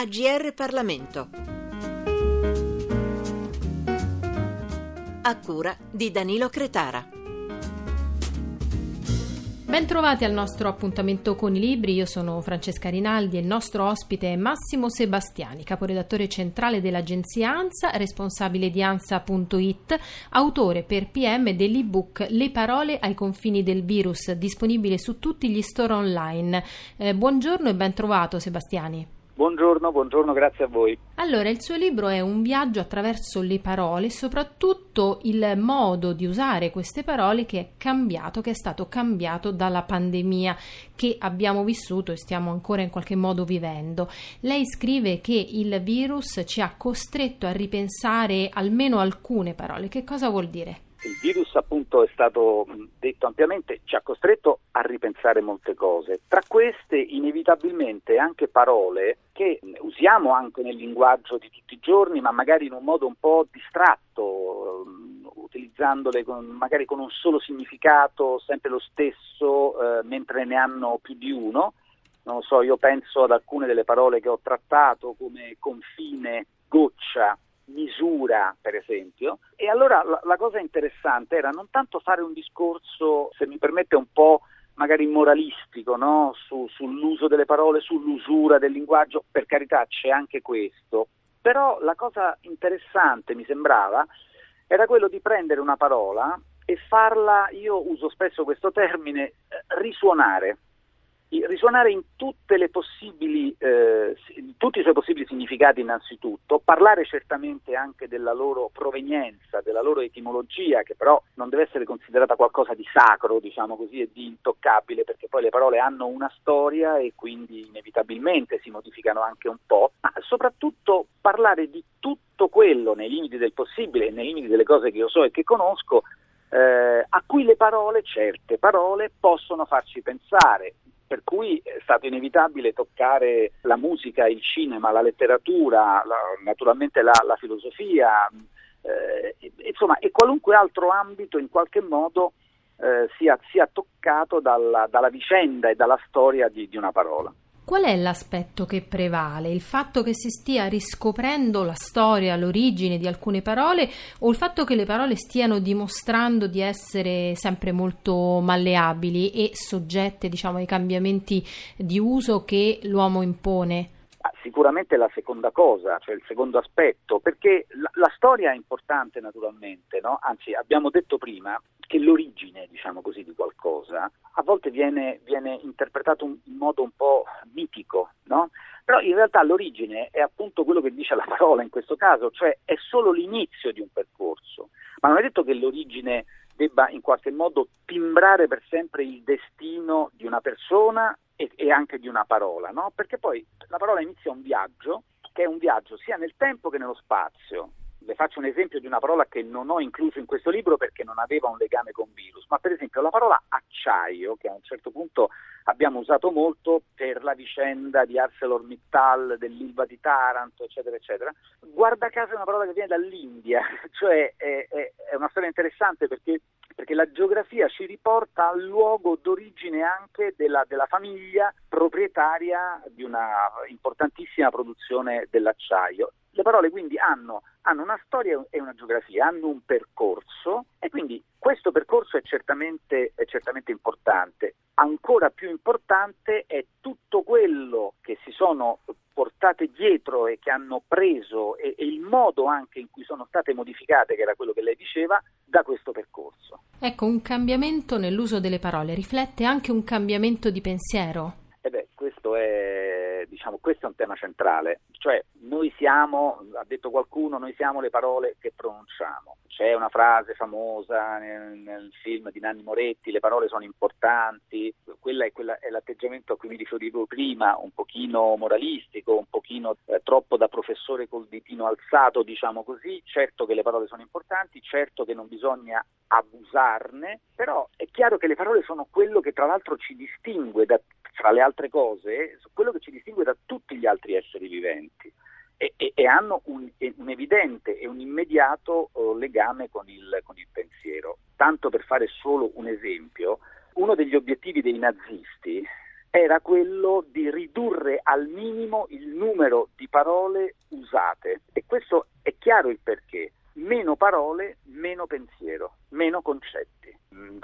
AGR Parlamento. A cura di Danilo Cretara. Bentrovati al nostro appuntamento con i libri, io sono Francesca Rinaldi e il nostro ospite è Massimo Sebastiani, caporedattore centrale dell'agenzia ANSA, responsabile di ANSA.it, autore per PM dell'ebook Le parole ai confini del virus, disponibile su tutti gli store online. Eh, buongiorno e ben trovato Sebastiani. Buongiorno, buongiorno, grazie a voi. Allora, il suo libro è un viaggio attraverso le parole soprattutto il modo di usare queste parole che è cambiato, che è stato cambiato dalla pandemia che abbiamo vissuto e stiamo ancora in qualche modo vivendo. Lei scrive che il virus ci ha costretto a ripensare almeno alcune parole. Che cosa vuol dire? Il virus appunto è stato detto ampiamente, ci ha costretto a ripensare molte cose, tra queste inevitabilmente anche parole che usiamo anche nel linguaggio di tutti i giorni, ma magari in un modo un po' distratto, utilizzandole con, magari con un solo significato, sempre lo stesso, eh, mentre ne hanno più di uno. Non lo so, io penso ad alcune delle parole che ho trattato come confine, goccia, misura, per esempio. E allora la, la, cosa interessante era non tanto fare un discorso, se mi permette, un po' magari moralistico no? Su, sull'uso delle parole, sull'usura del linguaggio, per carità c'è anche questo, però la cosa interessante mi sembrava era quello di prendere una parola e farla, io uso spesso questo termine, eh, risuonare risuonare in eh, tutti i suoi possibili significati innanzitutto, parlare certamente anche della loro provenienza, della loro etimologia, che però non deve essere considerata qualcosa di sacro, diciamo così, e di intoccabile, perché poi le parole hanno una storia e quindi inevitabilmente si modificano anche un po', ma soprattutto parlare di tutto quello nei limiti del possibile e nei limiti delle cose che io so e che conosco, eh, a cui le parole, certe parole, possono farci pensare, per cui è stato inevitabile toccare la musica, il cinema, la letteratura, la, naturalmente la, la filosofia, eh, insomma, e qualunque altro ambito in qualche modo eh, sia, sia, toccato dalla, dalla, vicenda e dalla storia di, di una parola. Qual è l'aspetto che prevale? Il fatto che si stia riscoprendo la storia, l'origine di alcune parole o il fatto che le parole stiano dimostrando di essere sempre molto malleabili e soggette diciamo, ai cambiamenti di uso che l'uomo impone? Ah, sicuramente la seconda cosa, cioè il secondo aspetto, perché la, la storia è importante naturalmente, no? anzi abbiamo detto prima che l'origine, diciamo così, qualcosa a volte viene, viene interpretato in modo un po' mitico, no? Però in realtà l'origine è appunto quello che dice la parola in questo caso, cioè è solo l'inizio di un percorso. Ma non è detto che l'origine debba in qualche modo timbrare per sempre il destino di una persona e, e anche di una parola, no? Perché poi la parola inizia un viaggio che è un viaggio sia nel tempo che nello spazio, le faccio un esempio di una parola che non ho incluso in questo libro perché non aveva un legame con virus, ma per esempio la parola acciaio, che a un certo punto abbiamo usato molto per la vicenda di ArcelorMittal, dell'Ilva di Taranto, eccetera, eccetera. Guarda caso è una parola che viene dall'India, cioè è, è, è una storia interessante perché, perché, la geografia ci riporta al luogo d'origine anche della, della famiglia proprietaria di una importantissima produzione dell'acciaio. Le parole quindi hanno, hanno, una storia e una geografia, hanno un percorso e quindi questo percorso è certamente, è certamente importante. Ancora più importante è tutto quello che si sono portate dietro e che hanno preso e, e, il modo anche in cui sono state modificate, che era quello che lei diceva, da questo percorso. Ecco, un cambiamento nell'uso delle parole riflette anche un cambiamento di pensiero? Eh beh, questo è, diciamo, questo è un tema centrale, cioè noi siamo, ha detto qualcuno, noi siamo le parole che pronunciamo. C'è una frase famosa nel, nel film di Nanni Moretti, le parole sono importanti, quella è, è, l'atteggiamento a cui mi riferivo prima, un pochino moralistico, un pochino eh, troppo da professore col ditino alzato, diciamo così. Certo che le parole sono importanti, certo che non bisogna abusarne, però è chiaro che le parole sono quello che tra l'altro ci distingue da, tra le altre cose, quello che ci distingue da tutti gli altri esseri viventi e, e, e hanno un, un, evidente e un immediato oh, legame con il, con il pensiero. Tanto per fare solo un esempio, uno degli obiettivi dei nazisti era quello di ridurre al minimo il numero di parole usate e questo è chiaro il perché. Meno parole, meno pensiero, meno concetti.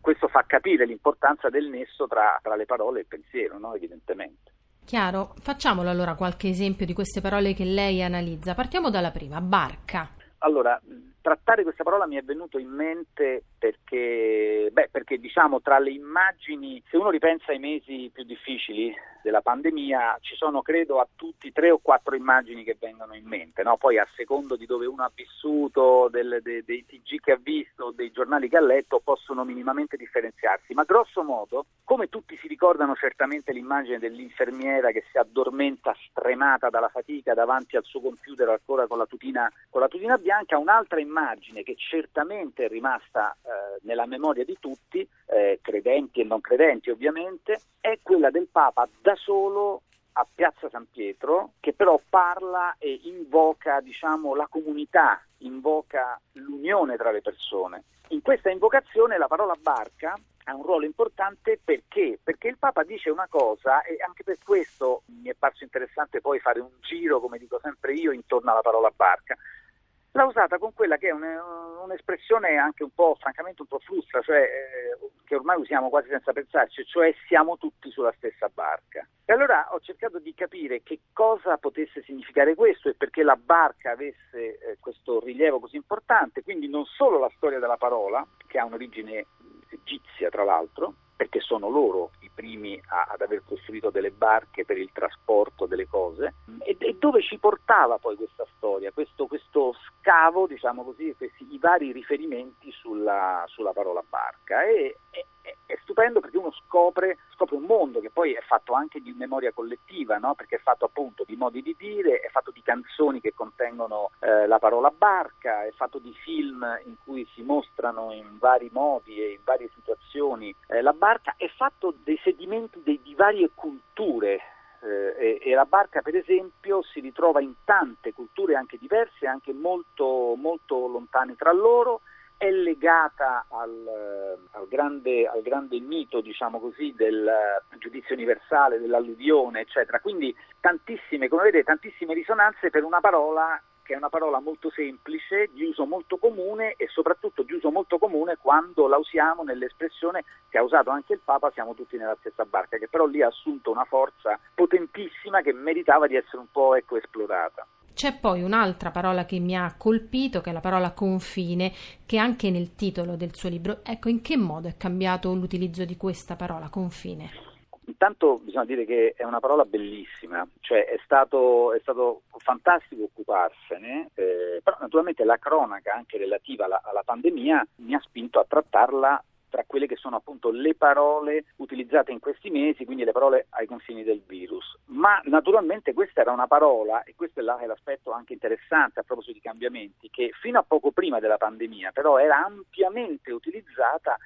Questo fa capire l'importanza del nesso tra, tra le parole e il pensiero, no? evidentemente. Chiaro, facciamolo allora qualche esempio di queste parole che lei analizza. Partiamo dalla prima, barca. Allora, trattare questa parola mi è venuto in mente perché, beh, perché diciamo tra le immagini, se uno ripensa ai mesi più difficili della pandemia, ci sono credo a tutti tre o quattro immagini che vengono in mente, no? poi a secondo di dove uno ha vissuto, del, de, dei TG che ha visto, dei giornali che ha letto, possono minimamente differenziarsi, ma grosso modo, come tutti si ricordano certamente l'immagine dell'infermiera che si addormenta stremata dalla fatica davanti al suo computer ancora con la tutina, con la tutina bianca, un'altra immagine immagine che certamente è rimasta eh, nella memoria di tutti, eh, credenti e non credenti ovviamente, è quella del Papa da solo a Piazza San Pietro, che però parla e invoca diciamo, la comunità, invoca l'unione tra le persone. In questa invocazione la parola barca ha un ruolo importante perché? Perché il Papa dice una cosa e anche per questo mi è parso interessante poi fare un giro, come dico sempre io, intorno alla parola barca l'ha usata con quella che è un, un'espressione anche un po', francamente, un po' frustra, cioè, eh, che ormai usiamo quasi senza pensarci, cioè siamo tutti sulla stessa barca. E allora ho cercato di capire che cosa potesse significare questo e perché la barca avesse eh, questo rilievo così importante, quindi non solo la storia della parola, che ha un'origine egizia tra l'altro, perché sono loro i primi a, ad aver costruito delle barche per il trasporto delle cose, e, e dove ci portava poi questa storia, questo, questo scavo, diciamo così, questi, i vari riferimenti sulla, sulla parola barca. E, e, è stupendo perché uno scopre, scopre, un mondo che poi è fatto anche di memoria collettiva, no? perché è fatto appunto di modi di dire, è fatto di canzoni che contengono eh, la parola barca, è fatto di film in cui si mostrano in vari modi e in varie situazioni eh, la barca, è fatto dei sedimenti di, di varie culture. Eh, e, e, la barca per esempio si ritrova in tante culture anche diverse, anche molto, molto lontane tra loro è legata al, eh, al, grande, al grande, mito, diciamo così, del eh, giudizio universale, dell'alluvione, eccetera. Quindi tantissime, come vedete, tantissime risonanze per una parola che è una parola molto semplice, di uso molto comune e soprattutto di uso molto comune quando la usiamo nell'espressione che ha usato anche il Papa, siamo tutti nella stessa barca, che però lì ha assunto una forza potentissima che meritava di essere un po' ecco, esplorata. C'è poi un'altra parola che mi ha colpito, che è la parola confine, che anche nel titolo del suo libro. Ecco, in che modo è cambiato l'utilizzo di questa parola, confine? Intanto bisogna dire che è una parola bellissima, cioè è stato, è stato fantastico occuparsene, eh, però naturalmente la cronaca anche relativa alla, alla pandemia mi ha spinto a trattarla tra quelle che sono appunto le parole utilizzate in questi mesi, quindi le parole ai confini del virus. Ma naturalmente questa era una parola, e questo è l'aspetto anche interessante a proposito di cambiamenti, che fino a poco prima della pandemia però era ampiamente utilizzata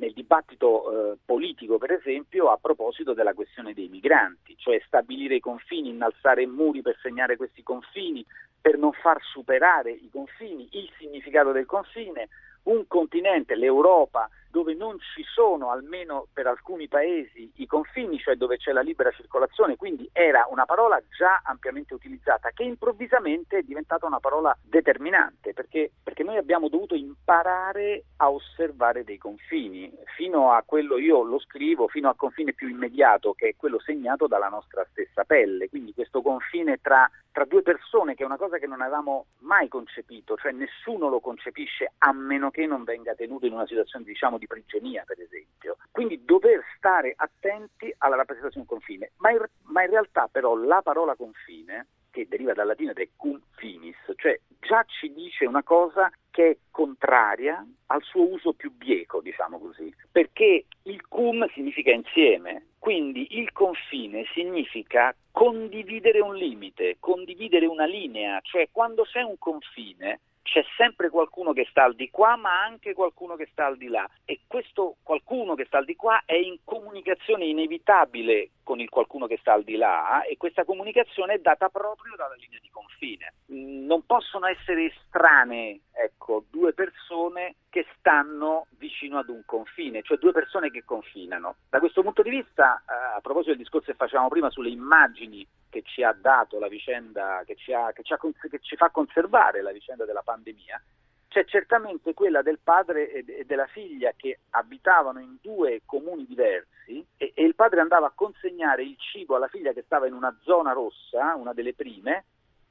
nel dibattito eh, politico, per esempio, a proposito della questione dei migranti, cioè stabilire i confini, innalzare muri per segnare questi confini, per non far superare i confini, il significato del confine, un continente, l'Europa, dove non ci sono, almeno per alcuni paesi, i confini, cioè dove c'è la libera circolazione, quindi era una parola già ampiamente utilizzata, che improvvisamente è diventata una parola determinante, perché, perché noi abbiamo dovuto imparare a osservare dei confini, fino a quello, io lo scrivo, fino al confine più immediato, che è quello segnato dalla nostra stessa pelle, quindi questo confine tra, tra due persone, che è una cosa che non avevamo mai concepito, cioè nessuno lo concepisce a meno che non venga tenuto in una situazione, diciamo, di prigionia, per esempio. Quindi dover stare attenti alla rappresentazione confine. Ma in, ma in realtà però la parola confine, che deriva dal latino ed è cum finis, cioè già ci dice una cosa che è contraria al suo uso più bieco, diciamo così, perché il cum significa insieme, quindi il confine significa condividere un limite, condividere una linea, cioè quando c'è un confine c'è sempre qualcuno che sta al di qua, ma anche qualcuno che sta al di là. E questo qualcuno che sta al di qua è in comunicazione inevitabile con il qualcuno che sta al di là e questa comunicazione è data proprio dalla linea di confine. Non possono essere estranee, ecco, due persone che stanno vicino ad un confine, cioè due persone che confinano. Da questo punto di vista, eh, a proposito del discorso che facevamo prima sulle immagini che ci ha dato la vicenda, che ci, ha, che ci, ha, che ci fa conservare la vicenda della pandemia, c'è certamente quella del padre e della figlia che abitavano in due comuni diversi e, e, il padre andava a consegnare il cibo alla figlia che stava in una zona rossa, una delle prime,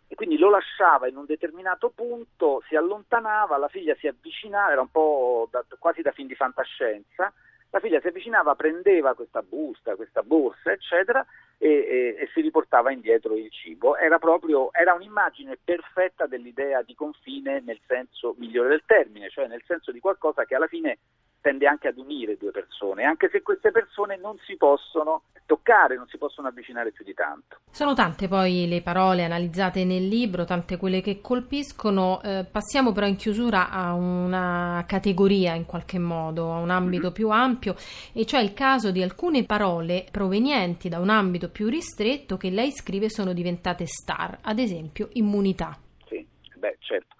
e quindi lo lasciava in un determinato punto, si allontanava, la figlia si avvicinava, era un po' da, quasi da fin di fantascienza, la figlia si avvicinava, prendeva questa busta, questa borsa, eccetera, e, e, e si riportava indietro il cibo. Era proprio era un'immagine perfetta dell'idea di confine nel senso migliore del termine, cioè nel senso di qualcosa che alla fine tende anche ad unire due persone, anche se queste persone non si possono toccare, non si possono avvicinare più di tanto. Sono tante poi le parole analizzate nel libro, tante quelle che colpiscono. Eh, passiamo però in chiusura a una categoria in qualche modo, a un ambito mm-hmm. più ampio, e cioè il caso di alcune parole provenienti da un ambito più ristretto che lei scrive sono diventate star, ad esempio immunità. Sì, beh, certo.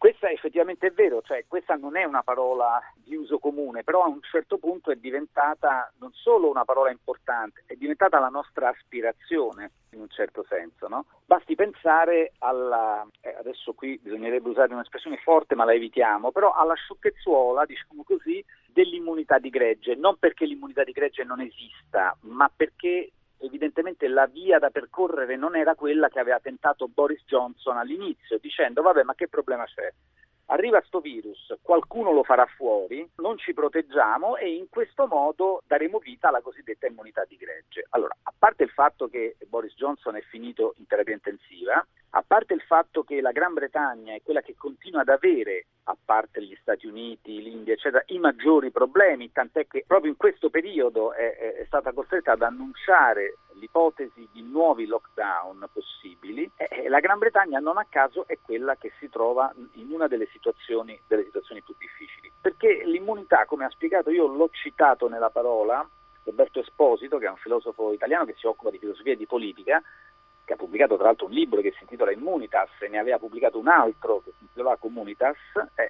Questa effettivamente è vero, cioè questa non è una parola di uso comune, però a un certo punto è diventata non solo una parola importante, è diventata la nostra aspirazione in un certo senso. No? Basti pensare alla, eh, adesso qui bisognerebbe usare un'espressione forte ma la evitiamo, però alla sciocchezzuola, diciamo così, dell'immunità di gregge, non perché l'immunità di gregge non esista, ma perché evidentemente la via da percorrere non era quella che aveva tentato Boris Johnson all'inizio, dicendo vabbè ma che problema c'è? Arriva sto virus, qualcuno lo farà fuori, non ci proteggiamo e in questo modo daremo vita alla cosiddetta immunità di gregge. Allora, a parte il fatto che Boris Johnson è finito in terapia intensiva, a parte il fatto che la Gran Bretagna è quella che continua ad avere, a parte gli Stati Uniti, l'India, eccetera, i maggiori problemi, tant'è che proprio in questo periodo è, è stata costretta ad annunciare l'ipotesi di nuovi lockdown possibili, eh, la Gran Bretagna non a caso è quella che si trova in una delle situazioni, delle situazioni più difficili. Perché l'immunità, come ha spiegato, io l'ho citato nella parola, Roberto Esposito, che è un filosofo italiano che si occupa di filosofia e di politica, che ha pubblicato tra l'altro un libro che si intitola Immunitas e ne aveva pubblicato un altro che si intitolava Comunitas,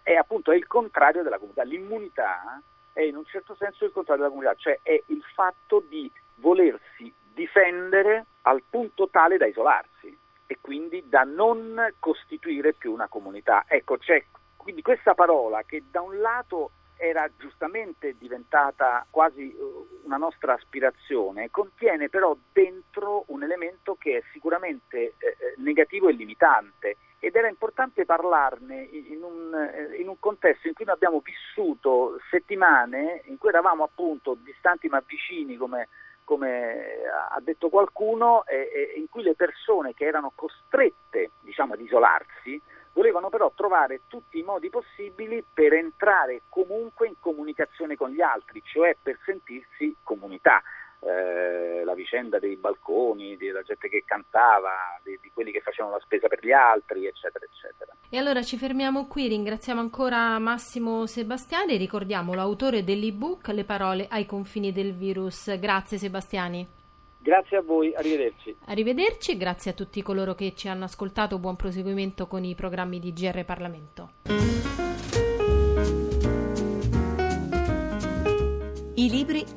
è appunto il contrario della comunità. L'immunità è in un certo senso il contrario della comunità, cioè è il fatto di volersi difendere al punto tale da isolarsi e quindi da non costituire più una comunità. Ecco, c'è quindi questa parola che da un lato era giustamente diventata quasi eh, una nostra aspirazione, contiene però dentro un elemento che è sicuramente eh, eh, negativo e limitante ed era importante parlarne in un, in un, contesto in cui noi abbiamo vissuto settimane in cui eravamo appunto distanti ma vicini come, come ha detto qualcuno, e, e in cui le persone che erano costrette diciamo, ad isolarsi volevano però trovare tutti i modi possibili per entrare comunque in comunicazione con gli altri, cioè per sentirsi comunità. Eh, la vicenda dei balconi, della gente che cantava, di, di, quelli che facevano la spesa per gli altri, eccetera, eccetera. E allora ci fermiamo qui, ringraziamo ancora Massimo Sebastiani, ricordiamo l'autore dell'ebook Le parole ai confini del virus. Grazie Sebastiani. Grazie a voi, arrivederci. Arrivederci, grazie a tutti coloro che ci hanno ascoltato, buon proseguimento con i programmi di GR Parlamento.